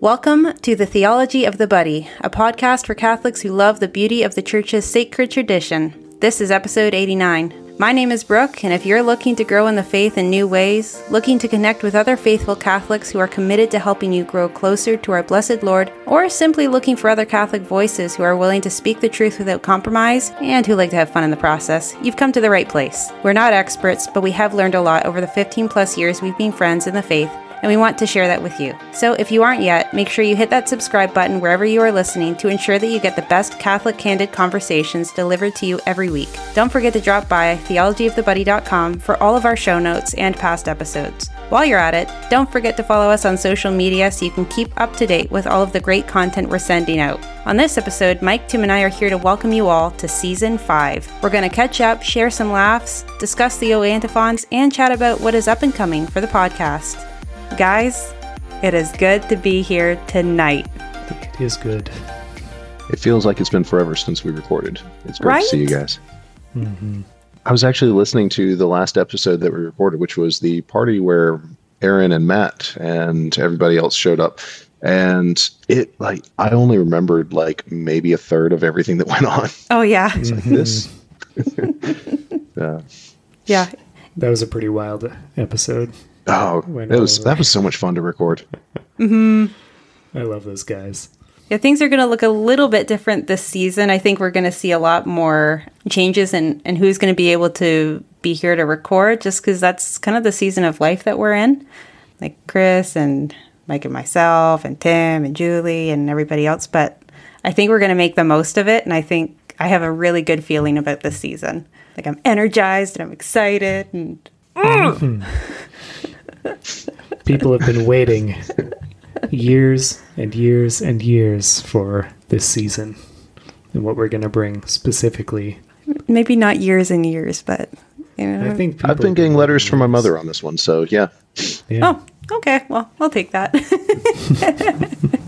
Welcome to the Theology of the Buddy, a podcast for Catholics who love the beauty of the Church's sacred tradition. This is episode 89. My name is Brooke, and if you're looking to grow in the faith in new ways, looking to connect with other faithful Catholics who are committed to helping you grow closer to our blessed Lord, or simply looking for other Catholic voices who are willing to speak the truth without compromise and who like to have fun in the process, you've come to the right place. We're not experts, but we have learned a lot over the 15 plus years we've been friends in the faith and we want to share that with you. So if you aren't yet, make sure you hit that subscribe button wherever you are listening to ensure that you get the best Catholic candid conversations delivered to you every week. Don't forget to drop by theologyofthebuddy.com for all of our show notes and past episodes. While you're at it, don't forget to follow us on social media so you can keep up to date with all of the great content we're sending out. On this episode, Mike, Tim, and I are here to welcome you all to season five. We're going to catch up, share some laughs, discuss the O antiphons, and chat about what is up and coming for the podcast. Guys, it is good to be here tonight. It is good. It feels like it's been forever since we recorded. It's great Right? to see you guys. Mm-hmm. I was actually listening to the last episode that we recorded, which was the party where Aaron and Matt and everybody else showed up. And it, like, I only remembered like maybe a third of everything that went on. Oh, yeah. It's like mm-hmm. this. yeah. Yeah. That was a pretty wild episode. Oh, Went it was that was so much fun to record. Mm-hmm. I love those guys. Yeah, things are going to look a little bit different this season. I think we're going to see a lot more changes and in who's going to be able to be here to record, just because that's kind of the season of life that we're in. Like Chris and Mike and myself and Tim and Julie and everybody else. But I think we're going to make the most of it. And I think I have a really good feeling about this season. Like I'm energized and I'm excited. And mm. People have been waiting years and years and years for this season and what we're going to bring specifically. maybe not years and years, but, you know. I think I've been getting letters from my mother on this one, so yeah. Yeah. Oh, okay. Well, I'll take that.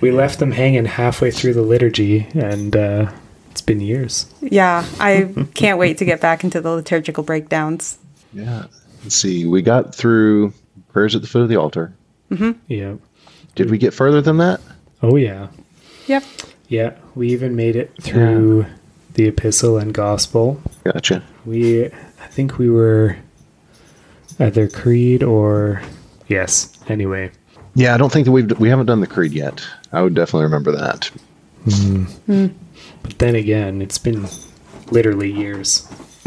We left them hanging halfway through the liturgy, and uh, it's been years. Yeah, I can't wait to get back into the liturgical breakdowns. Yeah. Let's see. We got through prayers at the foot of the altar. Mm-hmm. Yeah. Did we get further than that? Oh, yeah. Yep. Yeah. We even made it through the epistle and gospel. Gotcha. We, I think we were either creed or yes. Anyway, Yeah, I don't think that we've we haven't done the creed yet. I would definitely remember that. Mm. Hmm. but then again, it's been literally years.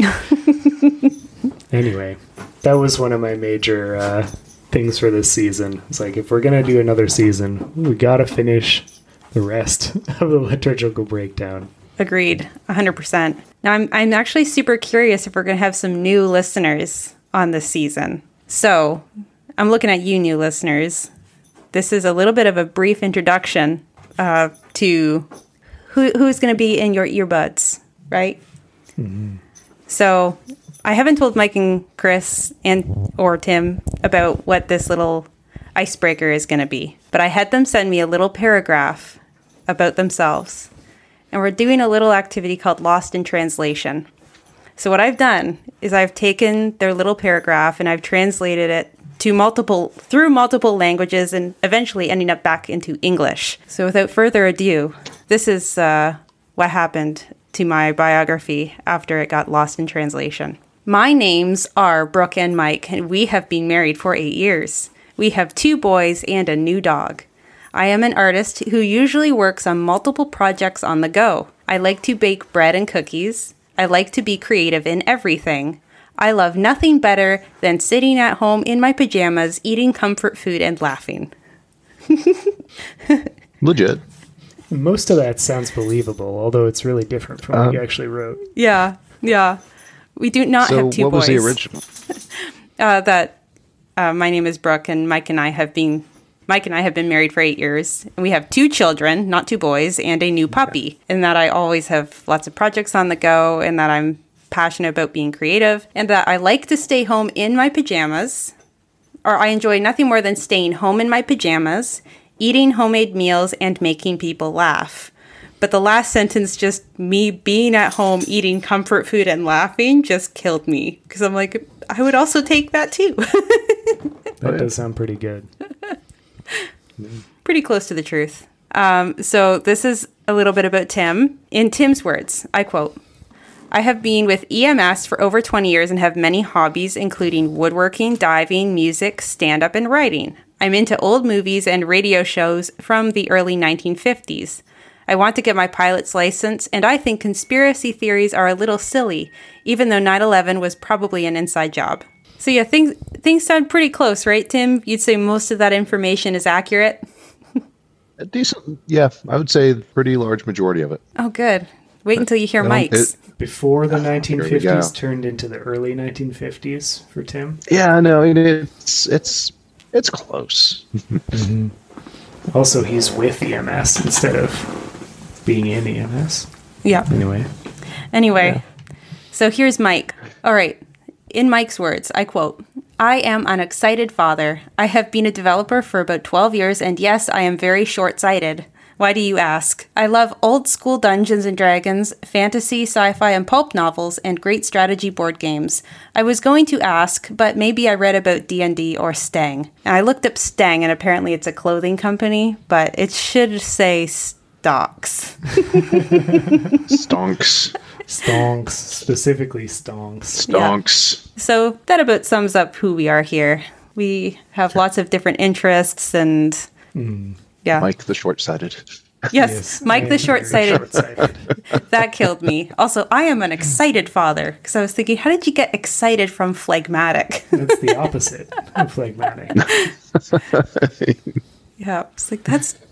anyway, that was one of my major uh, things for this season. It's like if we're gonna do another season, we gotta finish the rest of the liturgical breakdown. Agreed. 100%. Now, I'm, I'm actually super curious if we're going to have some new listeners on this season. So, I'm looking at you, new listeners. This is a little bit of a brief introduction uh, to who, who's going to be in your earbuds, right? So, I haven't told Mike and Chris and or Tim about what this little icebreaker is going to be, but I had them send me a little paragraph about themselves and we're doing a little activity called Lost in Translation. So, what I've done is I've taken their little paragraph and I've translated it to multiple, through multiple languages and eventually ending up back into English. So, without further ado, this is uh, what happened to my biography after it got lost in translation. My names are Brooke and Mike, and we have been married for eight years. We have two boys and a new dog. I am an artist who usually works on multiple projects on the go. I like to bake bread and cookies. I like to be creative in everything. I love nothing better than sitting at home in my pajamas, eating comfort food, and laughing. Legit. Most of that sounds believable, although it's really different from what you um, actually wrote. Yeah, yeah. We do not So have two what boys. was the original? Uh, that uh, my name is Brooke, and Mike and I have been Mike and I have been married for eight years, and we have two children, not two boys, and a new puppy. And that I always have lots of projects on the go, and that I'm passionate about being creative, and that I like to stay home in my pajamas, or I enjoy nothing more than staying home in my pajamas, eating homemade meals, and making people laugh. But the last sentence, just me being at home, eating comfort food, and laughing, just killed me. Because I'm like, I would also take that too. That does sound pretty good. Pretty close to the truth. Um, so this is a little bit about Tim. In Tim's words, I quote, I have been with EMS for over 20 years and have many hobbies, including woodworking, diving, music, stand up, and writing. I'm into old movies and radio shows from the early 1950s. I want to get my pilot's license, and I think conspiracy theories are a little silly, even though 9 11 was probably an inside job. So, yeah, things, things sound pretty close, right, Tim? You'd say most of that information is accurate? A decent, yeah, I would say pretty large majority of it. Oh, good. Wait until you hear Mike's. it- Before the ah, we 1950s turned into the early 1950s for Tim. yeah, no, it, it's it's it's close. Mm-hmm. Also, he's with EMS instead of being in EMS. yeah. Anyway, Anyway, so here's Mike. All right. In Mike's words, I quote I am an excited father. I have been a developer for about 12 years, and yes, I am very short sighted. Why do you ask? I love old school Dungeons and Dragons, fantasy, sci-fi, and pulp novels, and great strategy board games. I was going to ask, but maybe I read about D&D or Stang. And I looked up Stang, and apparently it's a clothing company, but it should say Stocks. Stonks, stonks, specifically stonks. stonks. So that about sums up who we are here. We have lots of different interests and mm. yeah. Mike the short-sighted. yes, Mike the short-sighted. short-sighted. that killed me. Also, I am an excited father because I was thinking, how did you get excited from phlegmatic? That's the opposite of phlegmatic. yeah, it's like that's I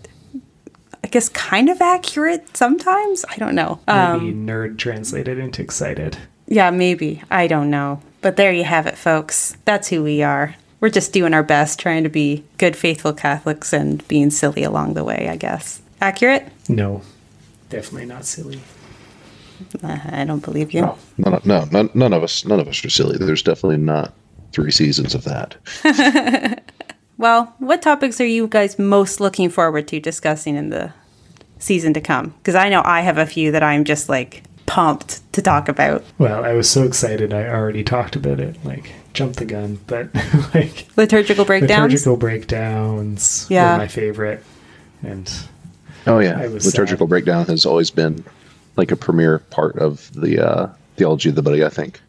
guess kind of accurate sometimes. I don't know. Um, Maybe nerd translated into excited. Yeah, maybe. I don't know. But there you have it, folks. That's who we are. We're just doing our best, trying to be good, faithful Catholics and being silly along the way, I guess. Accurate? No, definitely not silly. Uh, I don't believe you. No, no, no, none, none of us, none of us are silly. There's definitely not three seasons of that. Well, what topics are you guys most looking forward to discussing in the season to come? Because I know I have a few that I'm just like pumped to talk about. Well, I was so excited I already talked about it. Like, jump the gun, but like Liturgical breakdowns? liturgical breakdowns Yeah. were my favorite. And Oh yeah, I was liturgical sad. breakdown has always been like a premier part of the uh, theology of the buddy. I think.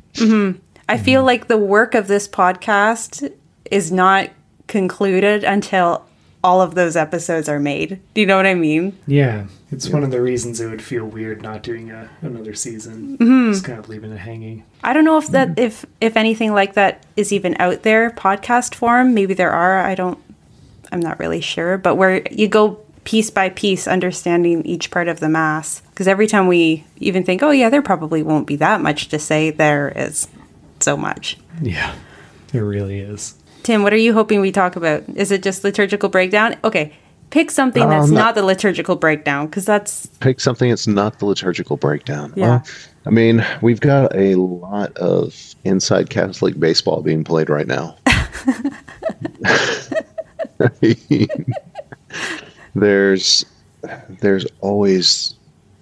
I feel like the work of this podcast is not concluded until all of those episodes are made. Do you know what I mean? yeah, it's one of the reasons it would feel weird not doing a, another season. Mm-hmm. Just kind of leaving it hanging. I don't know if that if if anything like that is even out there podcast form. Maybe there are. I don't I'm not really sure, but where you go piece by piece understanding each part of the mass because every time we even think, "Oh yeah, there probably won't be that much to say," there is so much. Yeah, it really is. Tim, what are you hoping we talk about? Is it just liturgical breakdown? Okay, pick something that's Um, not the liturgical breakdown because that's Pick something that's not the liturgical breakdown. Yeah. Well, I mean, we've got a lot of inside Catholic baseball being played right now. there's there's always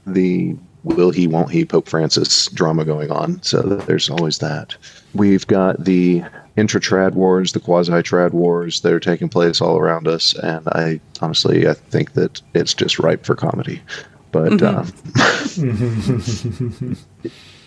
the will he won't he Pope Francis drama going on. So there's always that. We've got the intra trad wars, the quasi trad wars that are taking place all around us, and I honestly I think that it's just ripe for comedy. But uh,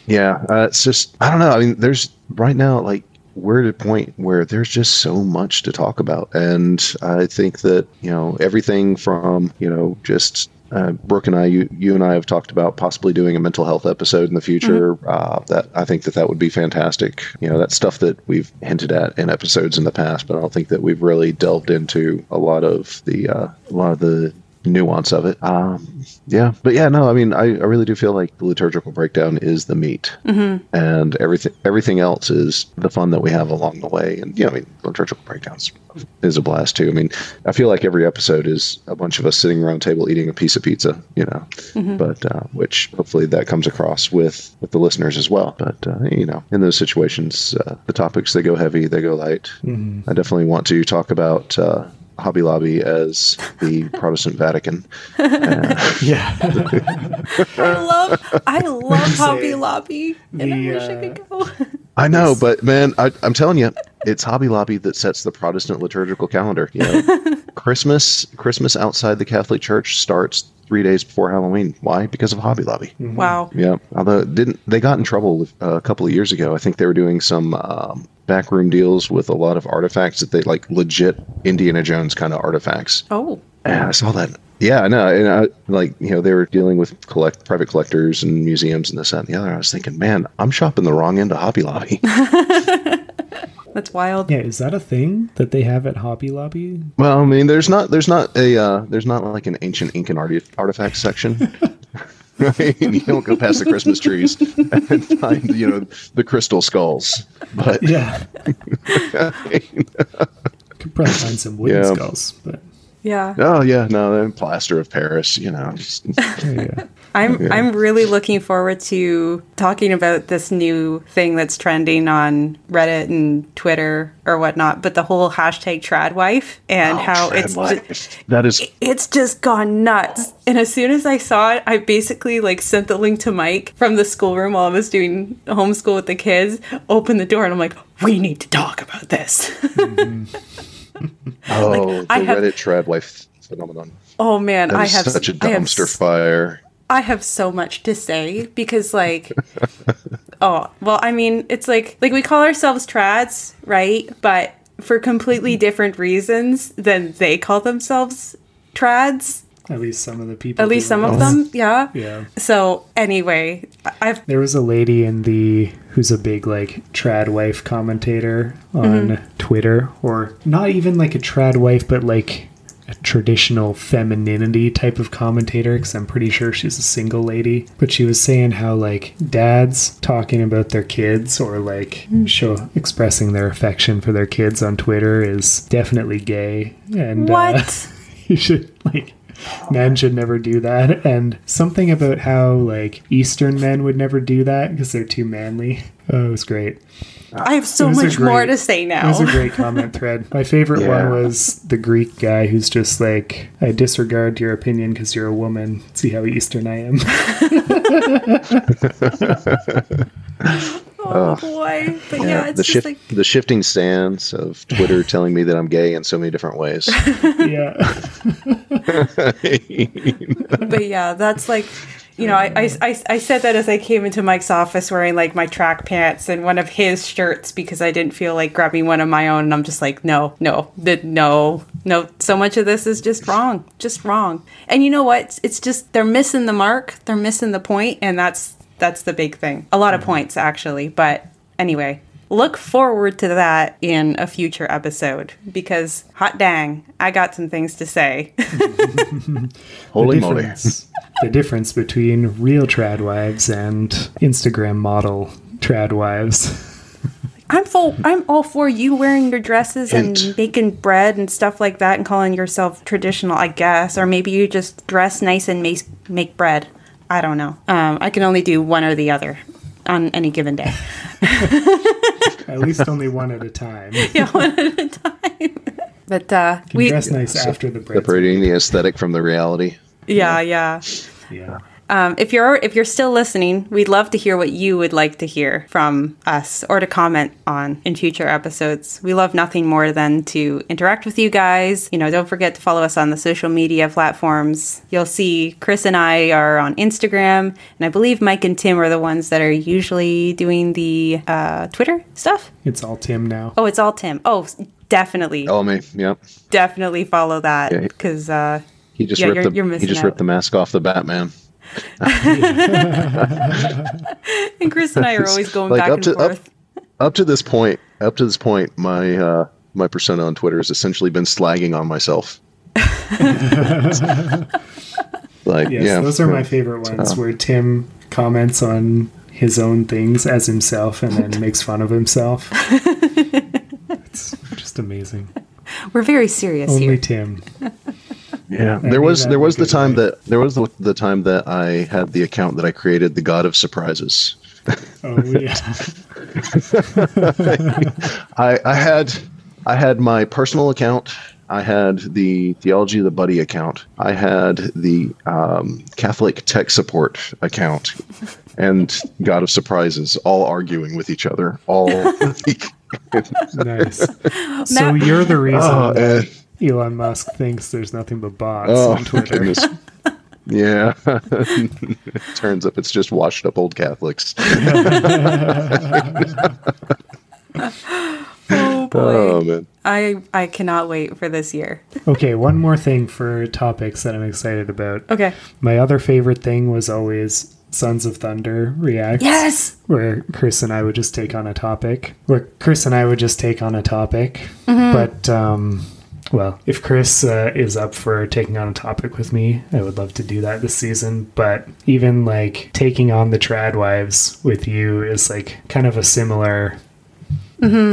yeah, uh, it's just I don't know. I mean, there's right now like we're at a point where there's just so much to talk about, and I think that you know everything from you know just. Uh, Brooke and I, you, you and I have talked about possibly doing a mental health episode in the future. Uh, that I think that that would be fantastic. You know, that's stuff that we've hinted at in episodes in the past, but I don't think that we've really delved into a lot of the uh, a lot of the nuance of it. Um, yeah, but yeah, no, I mean, I, I really do feel like the liturgical breakdown is the meat, and everything everything else is the fun that we have along the way. And yeah, I mean, liturgical breakdowns is a blast too. I mean, I feel like every episode is a bunch of us sitting around a table eating a piece of pizza, you know, but uh, which hopefully that comes across with with the listeners as well. But uh, you know, in those situations, uh, the topics they go heavy, they go light. I definitely want to talk about. Uh, Hobby Lobby as the Protestant Vatican. Yeah. I love I love Say Hobby Lobby and I the, wish I uh, could go. I know, but man, I, I'm telling you, it's Hobby Lobby that sets the Protestant liturgical calendar. You know, Christmas Christmas outside the Catholic Church starts three days before Halloween. Why? Because of Hobby Lobby. Wow. Yeah. Although didn't they got in trouble uh, a couple of years ago? I think they were doing some um, backroom deals with a lot of artifacts that they like legit Indiana Jones kind of artifacts. Oh. Yeah, I saw that. Yeah, no, and I, like you know they were dealing with collect private collectors and museums and this that and the other. I was thinking, man, I'm shopping the wrong end of Hobby Lobby. That's wild. Yeah, is that a thing that they have at Hobby Lobby? well, I mean, there's not there's not a uh, there's not like an ancient Incan arti- artifact section. Right? you don't go past the Christmas trees and find you know the crystal skulls, but Yeah. Could probably find some wooden Yeah. skulls, but Yeah. oh yeah, no, then plaster of Paris, you know. just- yeah. I'm I'm really looking forward to talking about this new thing that's trending on Reddit and Twitter or whatnot, but the whole hashtag tradwife and oh, how Trad it's life. ju- that is it's just gone nuts. And as soon as I saw it, I basically like sent the link to Mike from the schoolroom while I was doing homeschool with the kids, opened the door and I'm like, we need to talk about this. oh the I have- Reddit tradwife phenomenon. oh man, That I have such a dumpster s- fire. I have so much to say because like oh, well, I mean, it's like like we call ourselves trads, right? But for completely different reasons than they call themselves trads. At least some of the people. At least some of them, yeah. Yeah. So anyway, I- I've There was a lady in the who's a big like trad wife commentator on Mm-hmm. Twitter, or not even like a trad wife, but like a traditional femininity type of commentator. Because I'm pretty sure she's a single lady. But she was saying how like dads talking about their kids or like Mm. show expressing their affection for their kids on Twitter is definitely gay. And uh, what? you should like men should never do that and something about how like eastern men would never do that because they're too manly oh it was great I have so It was a much more to say now. it now. was a great comment thread my favorite Yeah. one was the greek guy who's just like i disregard your opinion because you're a woman see how eastern i am oh boy. But yeah, it's the just shift, like the shifting sands of Twitter telling me that I'm gay in so many different ways. yeah but yeah, that's like, you know, I, I, I, I said that as I came into Mike's office wearing like my track pants and one of his shirts because I didn't feel like grabbing one of my own. And I'm just like, no, no, no, no. So much of this is just wrong, just wrong. And you know what? It's, it's just they're missing the mark. They're missing the point, and that's that's the big thing. A lot of mm-hmm. points actually, but anyway. Look forward to that in a future episode because hot dang, I got some things to say. Holy the moly. the difference between real trad wives and instagram model trad wives I'm full. I'm all for you wearing your dresses Hint. and making bread and stuff like that, and calling yourself traditional, I guess. Or maybe you just dress nice and make make bread. I don't know. Um, I can only do one or the other on any given day. At least only one at a time yeah, one at a time. But uh, we, dress nice after the bread Separating the aesthetic from the reality. yeah, yeah. yeah Um, if you're if you're still listening, we'd love to hear what you would like to hear from us or to comment on in future episodes. We love nothing more than to interact with you guys. You know, don't forget to follow us on the social media platforms. You'll see Chris and I are on Instagram, and I believe Mike and Tim are the ones that are usually doing the uh, Twitter stuff. it's all tim now Oh, it's all Tim. Oh, definitely, Oh me, yep. definitely follow that Yeah. because uh, He just Yeah, ripped you're- the you're he just out. ripped the mask off the Batman. and Chris and I are always going Like, back up and to- forth. Up to this point, up to this point, my uh, my persona on Twitter has essentially been slagging on myself. like Yes, yeah, those are my favorite ones where Tim comments on his own things as himself and then makes fun of himself. it's just amazing. We're very serious Only here. Tim. Yeah, there was there was the time way. that there was the, the time that I had the account that I created, the God of Surprises. Oh yeah. I, I had I had my personal account. I had the Theology of the Buddy account. I had the um, Catholic Tech Support account, and God of Surprises, all arguing with each other. All like, nice. So Matt- you're the reason Oh, that. Elon Musk thinks there's nothing but bots Oh, on Twitter. goodness. Yeah. Turns up it's just washed up old Catholics. Oh boy. Oh man. I I cannot wait for this year. Okay, one more thing for topics that I'm excited about. Okay. My other favorite thing was always Sons of Thunder Reacts. Yes. Where Chris and I would just take on a topic. Where Chris and I would just take on a topic. Mm-hmm. But, um, well, if Chris uh, is up for taking on a topic with me, I would love to do that this season. But even like taking on the Trad Wives with you is like kind of a similar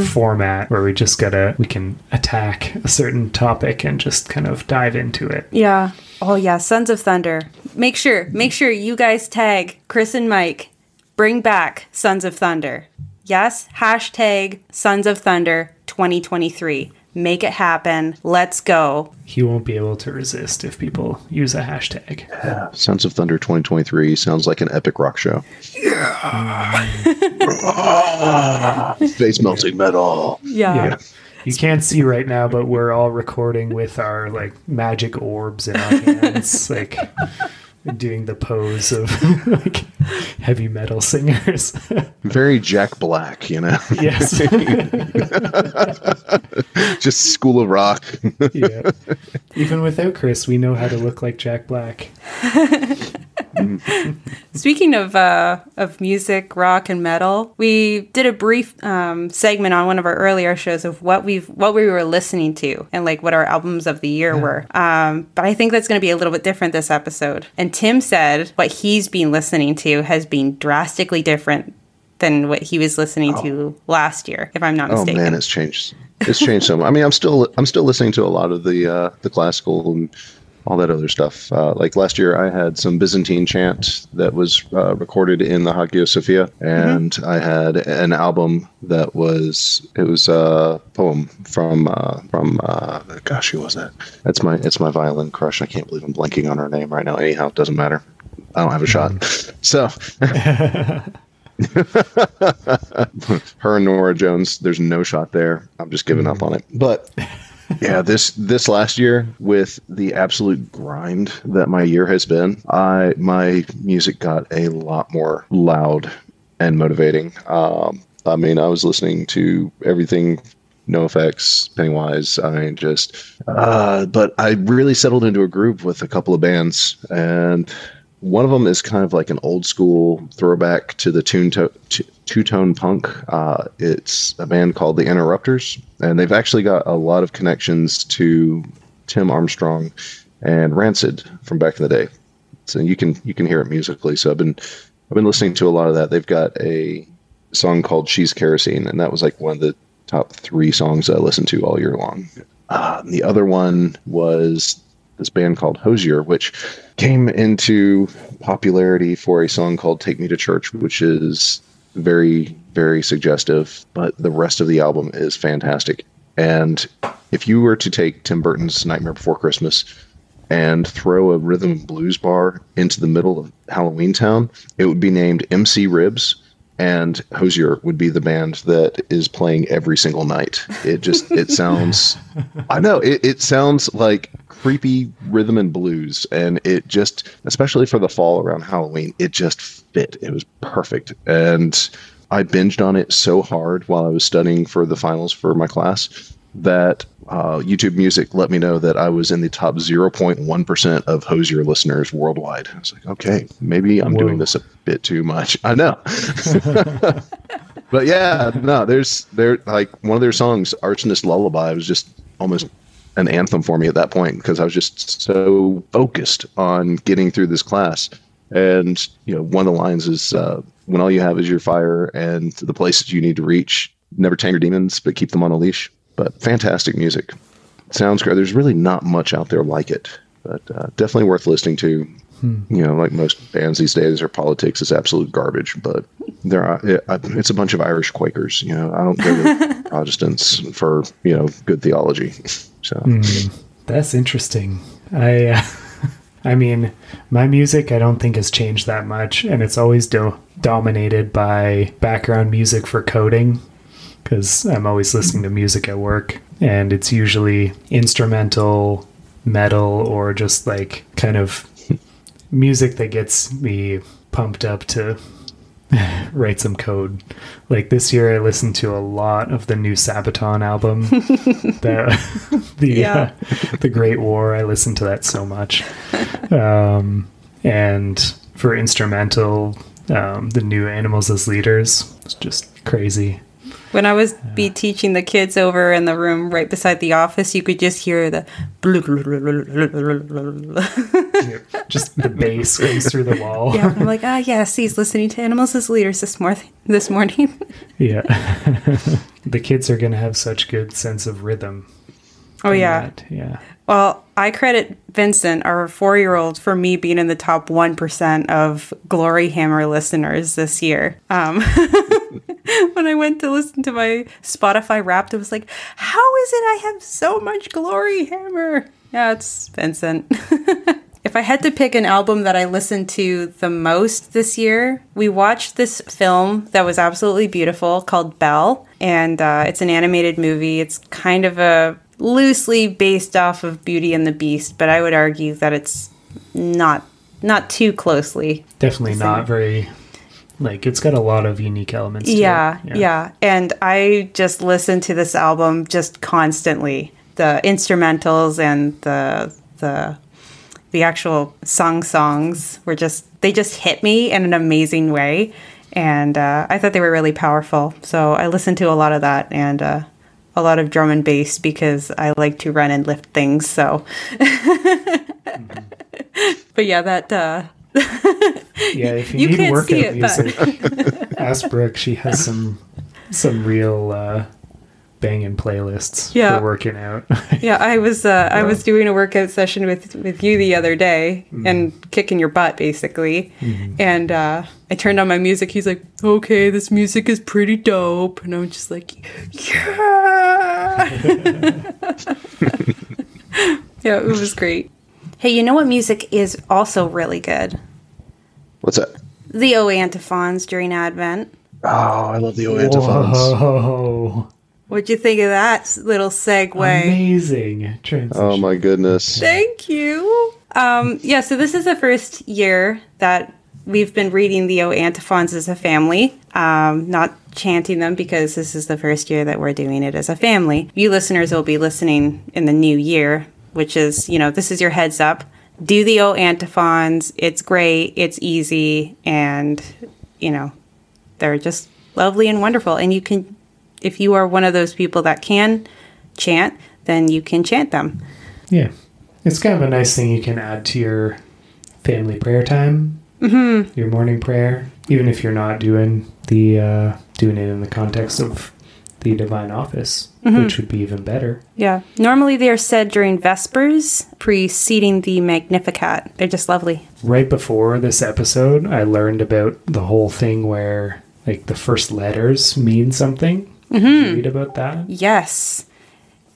format where we just gotta we can attack a certain topic and just kind of dive into it. Yeah. Oh yeah, Sons of Thunder. Make sure, make sure you guys tag Chris and Mike. Bring back Sons of Thunder. Yes, hashtag Sons of Thunder 2023. Make it happen. Let's go. He won't be able to resist if people use a hashtag. Sounds of Thunder 2023 sounds like an epic rock show. Yeah. Face melting metal. Yeah. Yeah. You can't see right now, but we're all recording with our like magic orbs in our hands, like doing the pose of like heavy metal singers. Very Jack Black, you know? yes. just School of Rock. yeah. Even without Chris, we know how to look like Jack Black. Speaking of uh, of music, rock and metal, we did a brief um, segment on one of our earlier shows of what we've what we were listening to and like what our albums of the year were. Um, but I think that's going to be a little bit different this episode. And Tim said what he's been listening to has been drastically different than what he was listening to last year, if I'm not Oh mistaken. man, it's changed. It's changed so much. I mean, I'm still I'm still listening to a lot of the uh, the classical and all that other stuff. Uh, like last year, I had some Byzantine chant that was uh, recorded in the Hagia Sophia, and I had an album that was it was a poem from uh, from uh, gosh, who was that? That's my it's my violin crush. I can't believe I'm blanking on her name right now. Anyhow, it doesn't matter. I don't have a shot. So her and Norah Jones, there's no shot there. I'm just giving up on it. But yeah, this this last year with the absolute grind that my year has been, I my music got a lot more loud and motivating. Um, I mean, I was listening to everything. NOFX, Pennywise. I mean, just. Uh, but I really settled into a group with a couple of bands, and one of them is kind of like an old school throwback to the tune to, two tone punk. Uh, it's a band called the Interrupters, and they've actually got a lot of connections to Tim Armstrong and Rancid from back in the day. So you can you can hear it musically. So I've been I've been listening to a lot of that. They've got a song called "She's Kerosene," and that was like one of the top three songs I listened to all year long. Uh, the other one was this band called Hozier, which came into popularity for a song called Take Me to Church, which is very, very suggestive, but the rest of the album is fantastic. And if you were to take Tim Burton's Nightmare Before Christmas and throw a rhythm blues bar into the middle of Halloween Town, it would be named MC Ribs. And Hozier would be the band that is playing every single night. It just, it sounds, I know, it, it sounds like creepy rhythm and blues. And it just, especially for the fall around Halloween, it just fit. It was perfect. And I binged on it so hard while I was studying for the finals for my class that uh, YouTube Music let me know that I was in the top 0.1% of Hozier listeners worldwide. I was like, okay, maybe I'm Whoa. doing this a bit too much. I know. but yeah, no, there's there like one of their songs, Arsonist Lullaby, was just almost an anthem for me at that point because I was just so focused on getting through this class. And you know, one of the lines is uh, when all you have is your fire and the places you need to reach. Never tame your demons, but keep them on a leash. But fantastic music. Sounds great. There's really not much out there like it, but uh, definitely worth listening to. You know, like most bands these days, their politics is absolute garbage. But there are it, it's a bunch of Irish Quakers. You know, I don't go to Protestants for you know good theology. So That's interesting. I, uh, I mean, my music I don't think has changed that much, and it's always do- dominated by background music for coding. because I'm always listening to music at work, and it's usually instrumental, metal, or just like kind of music that gets me pumped up to write some code. Like this year, I listened to a lot of the new Sabaton album, the the Yeah. uh, the Great War. I listened to that so much, um, and for instrumental, um, the new Animals as Leaders. It's just crazy. When I was be teaching the kids over in the room right beside the office, you could just hear the. Just the bass goes through the wall. Yeah, I'm like, ah, yes, he's listening to Animals as Leaders this, mor- this morning. Yeah. the kids are going to have such good sense of rhythm. Oh, yeah. that. Yeah. Well, I credit Vincent, our four year old, for me being in the top 1% of Gloryhammer listeners this year. Um, when I went to listen to my Spotify Wrapped, it was like, how is it I have so much Gloryhammer? Yeah, it's Vincent. if I had to pick an album that I listened to the most this year, we watched this film that was absolutely beautiful called Belle, and uh, it's an animated movie. It's kind of a loosely based off of Beauty and the Beast, but I would argue that it's not not too closely. Definitely not very, like, it's got a lot of unique elements. To Yeah, it. yeah, And I just listened to this album just constantly. The instrumentals and the the the actual song songs were just they just hit me in an amazing way, and uh, I thought they were really powerful. So I listened to a lot of that and uh, a lot of drum and bass because I like to run and lift things. So, but yeah, that. Uh, Yeah, if you, You need workout it, music, ask Brooke. She has some some real uh, banging playlists Yeah. for working out. Yeah, I was uh, I was doing a workout session with with you the other day and kicking your butt basically, and uh, I turned on my music. He's like, "Okay, this music is pretty dope," and I'm just like, "Yeah." yeah, it was great. Hey, you know what music is also really good? What's that? The O antiphons during Advent. Oh, I love the O antiphons. Whoa. What'd you think of that little segue? Amazing transition. Oh my goodness. Thank you. Um, yeah, so this is the first year that we've been reading the O antiphons as a family, um, not chanting them because this is the first year that we're doing it as a family. You listeners will be listening in the new year, which is, you know, this is your heads up. Do the O antiphons. It's great, it's easy, and, you know, they're just lovely and wonderful. And you can, if you are one of those people that can chant, then you can chant them. Yeah. It's kind of a nice thing you can add to your family prayer time, mm-hmm. your morning prayer, even if you're not doing the uh, doing it in the context of the divine office, which would be even better. Yeah. Normally they are said during Vespers, preceding the Magnificat. They're just lovely. Right before this episode, I learned about the whole thing where like the first letters mean something. Did you read about that? Yes.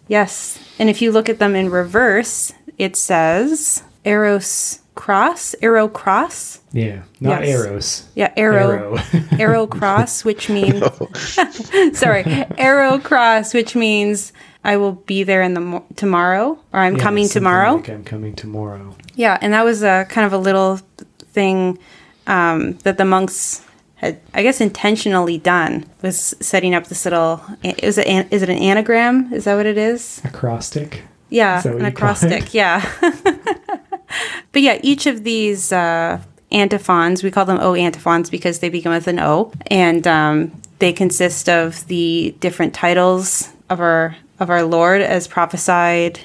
Yes. And if you look at them in reverse, it says Eros cross, arrow cross. Yeah, not Yes. arrows. Yeah, arrow. Arrow cross, which means sorry, arrow cross, which means I will be there in the mo- tomorrow, or I'm Yeah, coming something tomorrow. Like I'm coming tomorrow. Yeah, and that was a kind of a little thing um, that the monks had, I guess, intentionally done was setting up this little. Is it an, is it an anagram? Is that what it is? Acrostic. Yeah, Is an you call it? acrostic. Yeah. but yeah, each of these uh, antiphons, we call them O antiphons because they begin with an O, and um, they consist of the different titles of our of our Lord as prophesied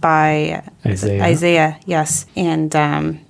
by Isaiah. Isaiah, yes, and um,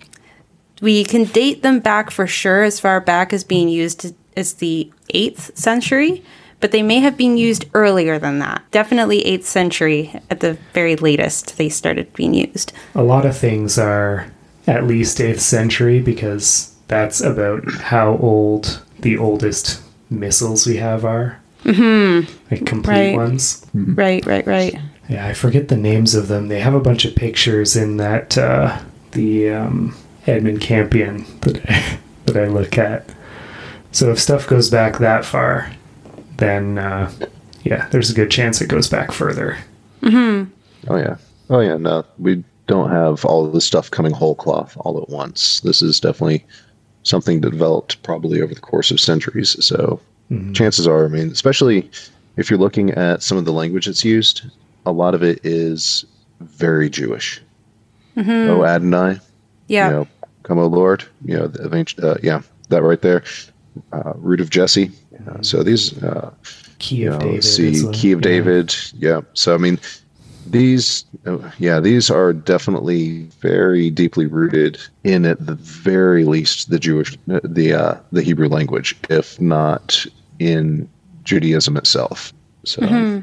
we can date them back for sure as far back as being used as the eighth century, but they may have been used earlier than that. Definitely eighth century at the very latest. They started being used. A lot of things are at least 8th century because that's about how old the oldest missals we have are. Mm-hmm. Like complete Right. ones. Right, right, right. Yeah, I forget the names of them. They have a bunch of pictures in that uh, the um, Edmund Campion that I, that I look at. So if stuff goes back that far, then uh, yeah, there's a good chance it goes back further. Mm-hmm. Oh yeah. Oh yeah. No, we don't have all of this stuff coming whole cloth all at once. This is definitely something that developed probably over the course of centuries. So mm-hmm. chances are, I mean, especially if you're looking at some of the language that's used, a lot of it is very Jewish. Mm-hmm. Oh Adonai, Yeah. you know, come O Lord, you know, the ancient, uh, yeah, that right there, uh, root of Jesse. Uh, so these, uh, Key you of know, David. see is a- key of yeah. David. Yeah. So I mean, these, uh, yeah, these are definitely very deeply rooted in at the very least the Jewish, uh, the uh, the Hebrew language, if not in Judaism itself. So,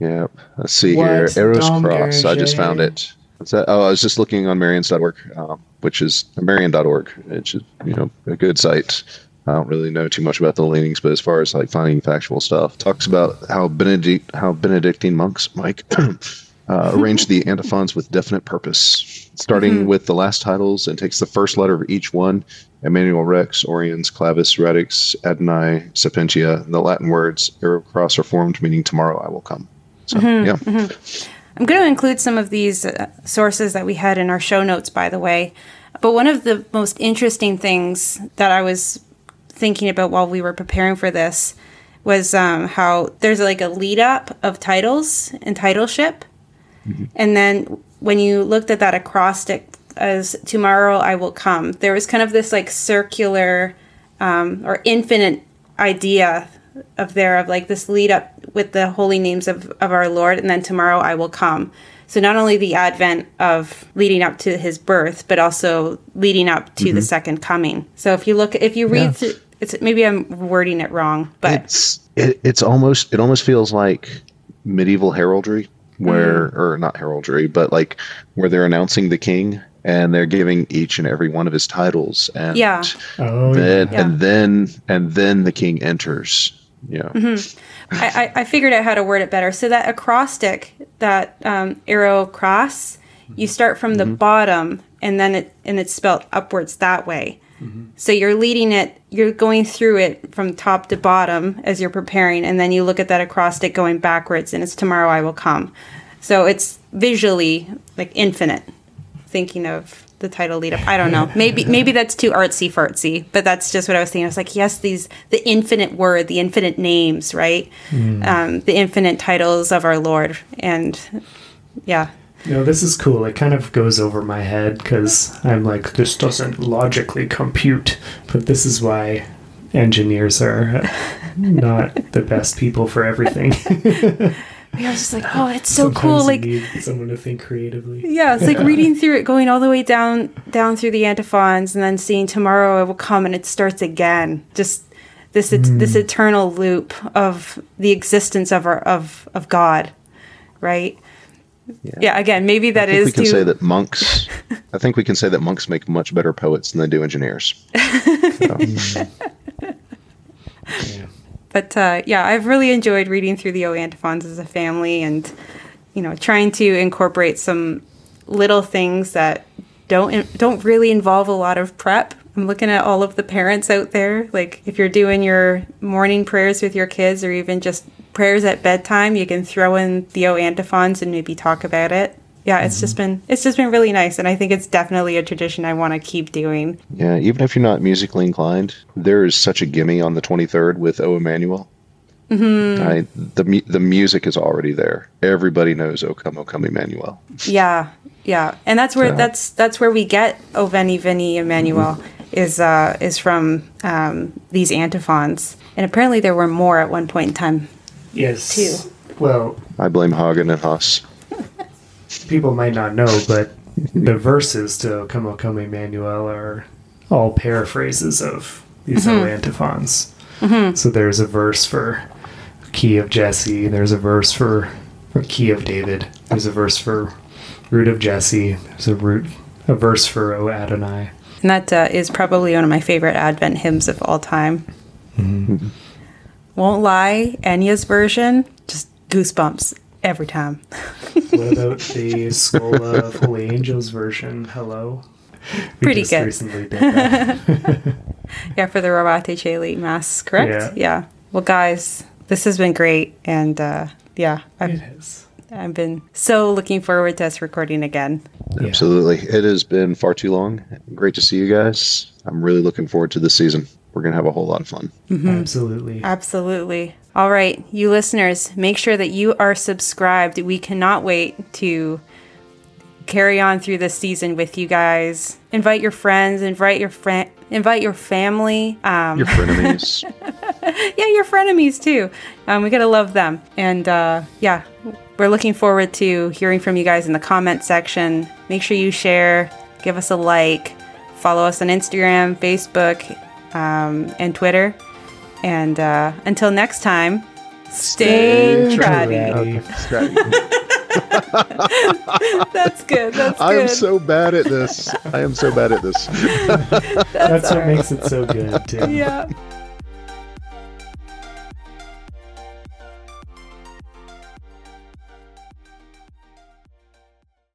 yeah. Let's see What's here. Eros Dom Cross. I just found it. What's that? Oh, I was just looking on Marians.org, um, which is Marian.org, which is you know a good site. I don't really know too much about the leanings, but as far as like finding factual stuff, talks about how Benedict how Benedictine monks, Mike, uh, arranged the antiphons with definite purpose, starting mm-hmm. with the last titles and takes the first letter of each one. Emmanuel Rex, Oriens, Clavis, Radix, Adonai, Sapientia. The Latin words "Ero cras" are formed, meaning "tomorrow I will come." So mm-hmm. yeah, mm-hmm. I'm going to include some of these uh, sources that we had in our show notes, by the way. But one of the most interesting things that I was thinking about while we were preparing for this was um, how there's like a lead up of titles and titleship. And then when you looked at that acrostic as tomorrow I will come, there was kind of this like circular um, or infinite idea of there of like this lead up with the holy names of, of our Lord, and then tomorrow I will come. So not only the advent of leading up to his birth, but also leading up to the mm-hmm. second coming. So if you look, if you read Yeah. through, it's maybe I'm wording it wrong, but it's it, it's almost it almost feels like medieval heraldry where mm-hmm. or not heraldry but like where they're announcing the king and they're giving each and every one of his titles and Yeah. Oh, then Yeah. and then and then the king enters yeah mm-hmm. I, I I figured out how to word it better. So that acrostic, that um, arrow cross, you mm-hmm. start from the mm-hmm. bottom, and then it and it's spelled upwards that way. So you're leading it, you're going through it from top to bottom as you're preparing, and then you look at that acrostic going backwards, and it's tomorrow I will come. So it's visually like infinite. Thinking of the title lead up, I don't know. Maybe maybe that's too artsy fartsy, but that's just what I was thinking. I was like, yes, these the infinite word, the infinite names, right? Um, the infinite titles of our Lord, and yeah, No, this is cool. It kind of goes over my head because I'm like, this doesn't logically compute. But this is why engineers are not the best people for everything. I was just like, oh, it's so Sometimes cool. you Like, need someone to think creatively. yeah, it's like reading through it, going all the way down down through the antiphons, and then seeing tomorrow it will come, and it starts again. Just this it's this hmm. eternal loop of the existence of our of of God, right? Yeah. again, maybe that I think is we can too. say that monks I think we can say that monks make much better poets than they do engineers hmm. Yeah. But uh, yeah, I've really enjoyed reading through the O antiphons as a family, and you know, trying to incorporate some little things that don't don't really involve a lot of prep. I'm looking at all of the parents out there. Like, if you're doing your morning prayers with your kids, or even just prayers at bedtime, you can throw in the O antiphons and maybe talk about it. Yeah, it's just been it's just been really nice, and I think it's definitely a tradition I want to keep doing. yeah even if you're not musically inclined there is such a gimme on the 23rd with O Emmanuel I, the the music is already there. Everybody knows "O Come, O Come, Emmanuel." Yeah, yeah, and that's where Yeah. that's that's where we get "O Veni Vini Emmanuel" is uh, is from um, these antiphons, and apparently there were more at one point in time. Yes. Two. Well, I blame Haugen and Haas. People might not know, but the verses to Come O Come Emmanuel are all paraphrases of these Mm-hmm. Antiphons. So there's a verse for Key of Jesse, there's a verse for, for Key of David, there's a verse for Root of Jesse, there's a root a verse for O Adonai. And that uh, is probably one of my favorite Advent hymns of all time. Won't lie, Enya's version, just goosebumps every time. What about the Schola of Holy Angels version? Hello. We Pretty just good. recently did that. Yeah, for the Rorate Caeli Mass, correct? Yeah. Well, guys, this has been great. And uh, yeah, I've, It is. I've been so looking forward to us recording again. Yeah. Absolutely. It has been far too long. Great to see you guys. I'm really looking forward to this season. We're going to have a whole lot of fun. Absolutely. Absolutely. All right, you listeners, make sure that you are subscribed. We cannot wait to carry on through this season with you guys. Invite your friends, invite your friend, invite your family. Um, Your frenemies. yeah, your frenemies too. Um, we gotta love them. And uh, yeah, we're looking forward to hearing from you guys in the comment section. Make sure you share, give us a like, follow us on Instagram, Facebook, um, and Twitter. And uh, until next time, stay, Stay tratty. tratty. Okay, strategy. That's good. That's I'm so bad at this. I am so bad at this. That's all what right. makes it so good, too. yeah.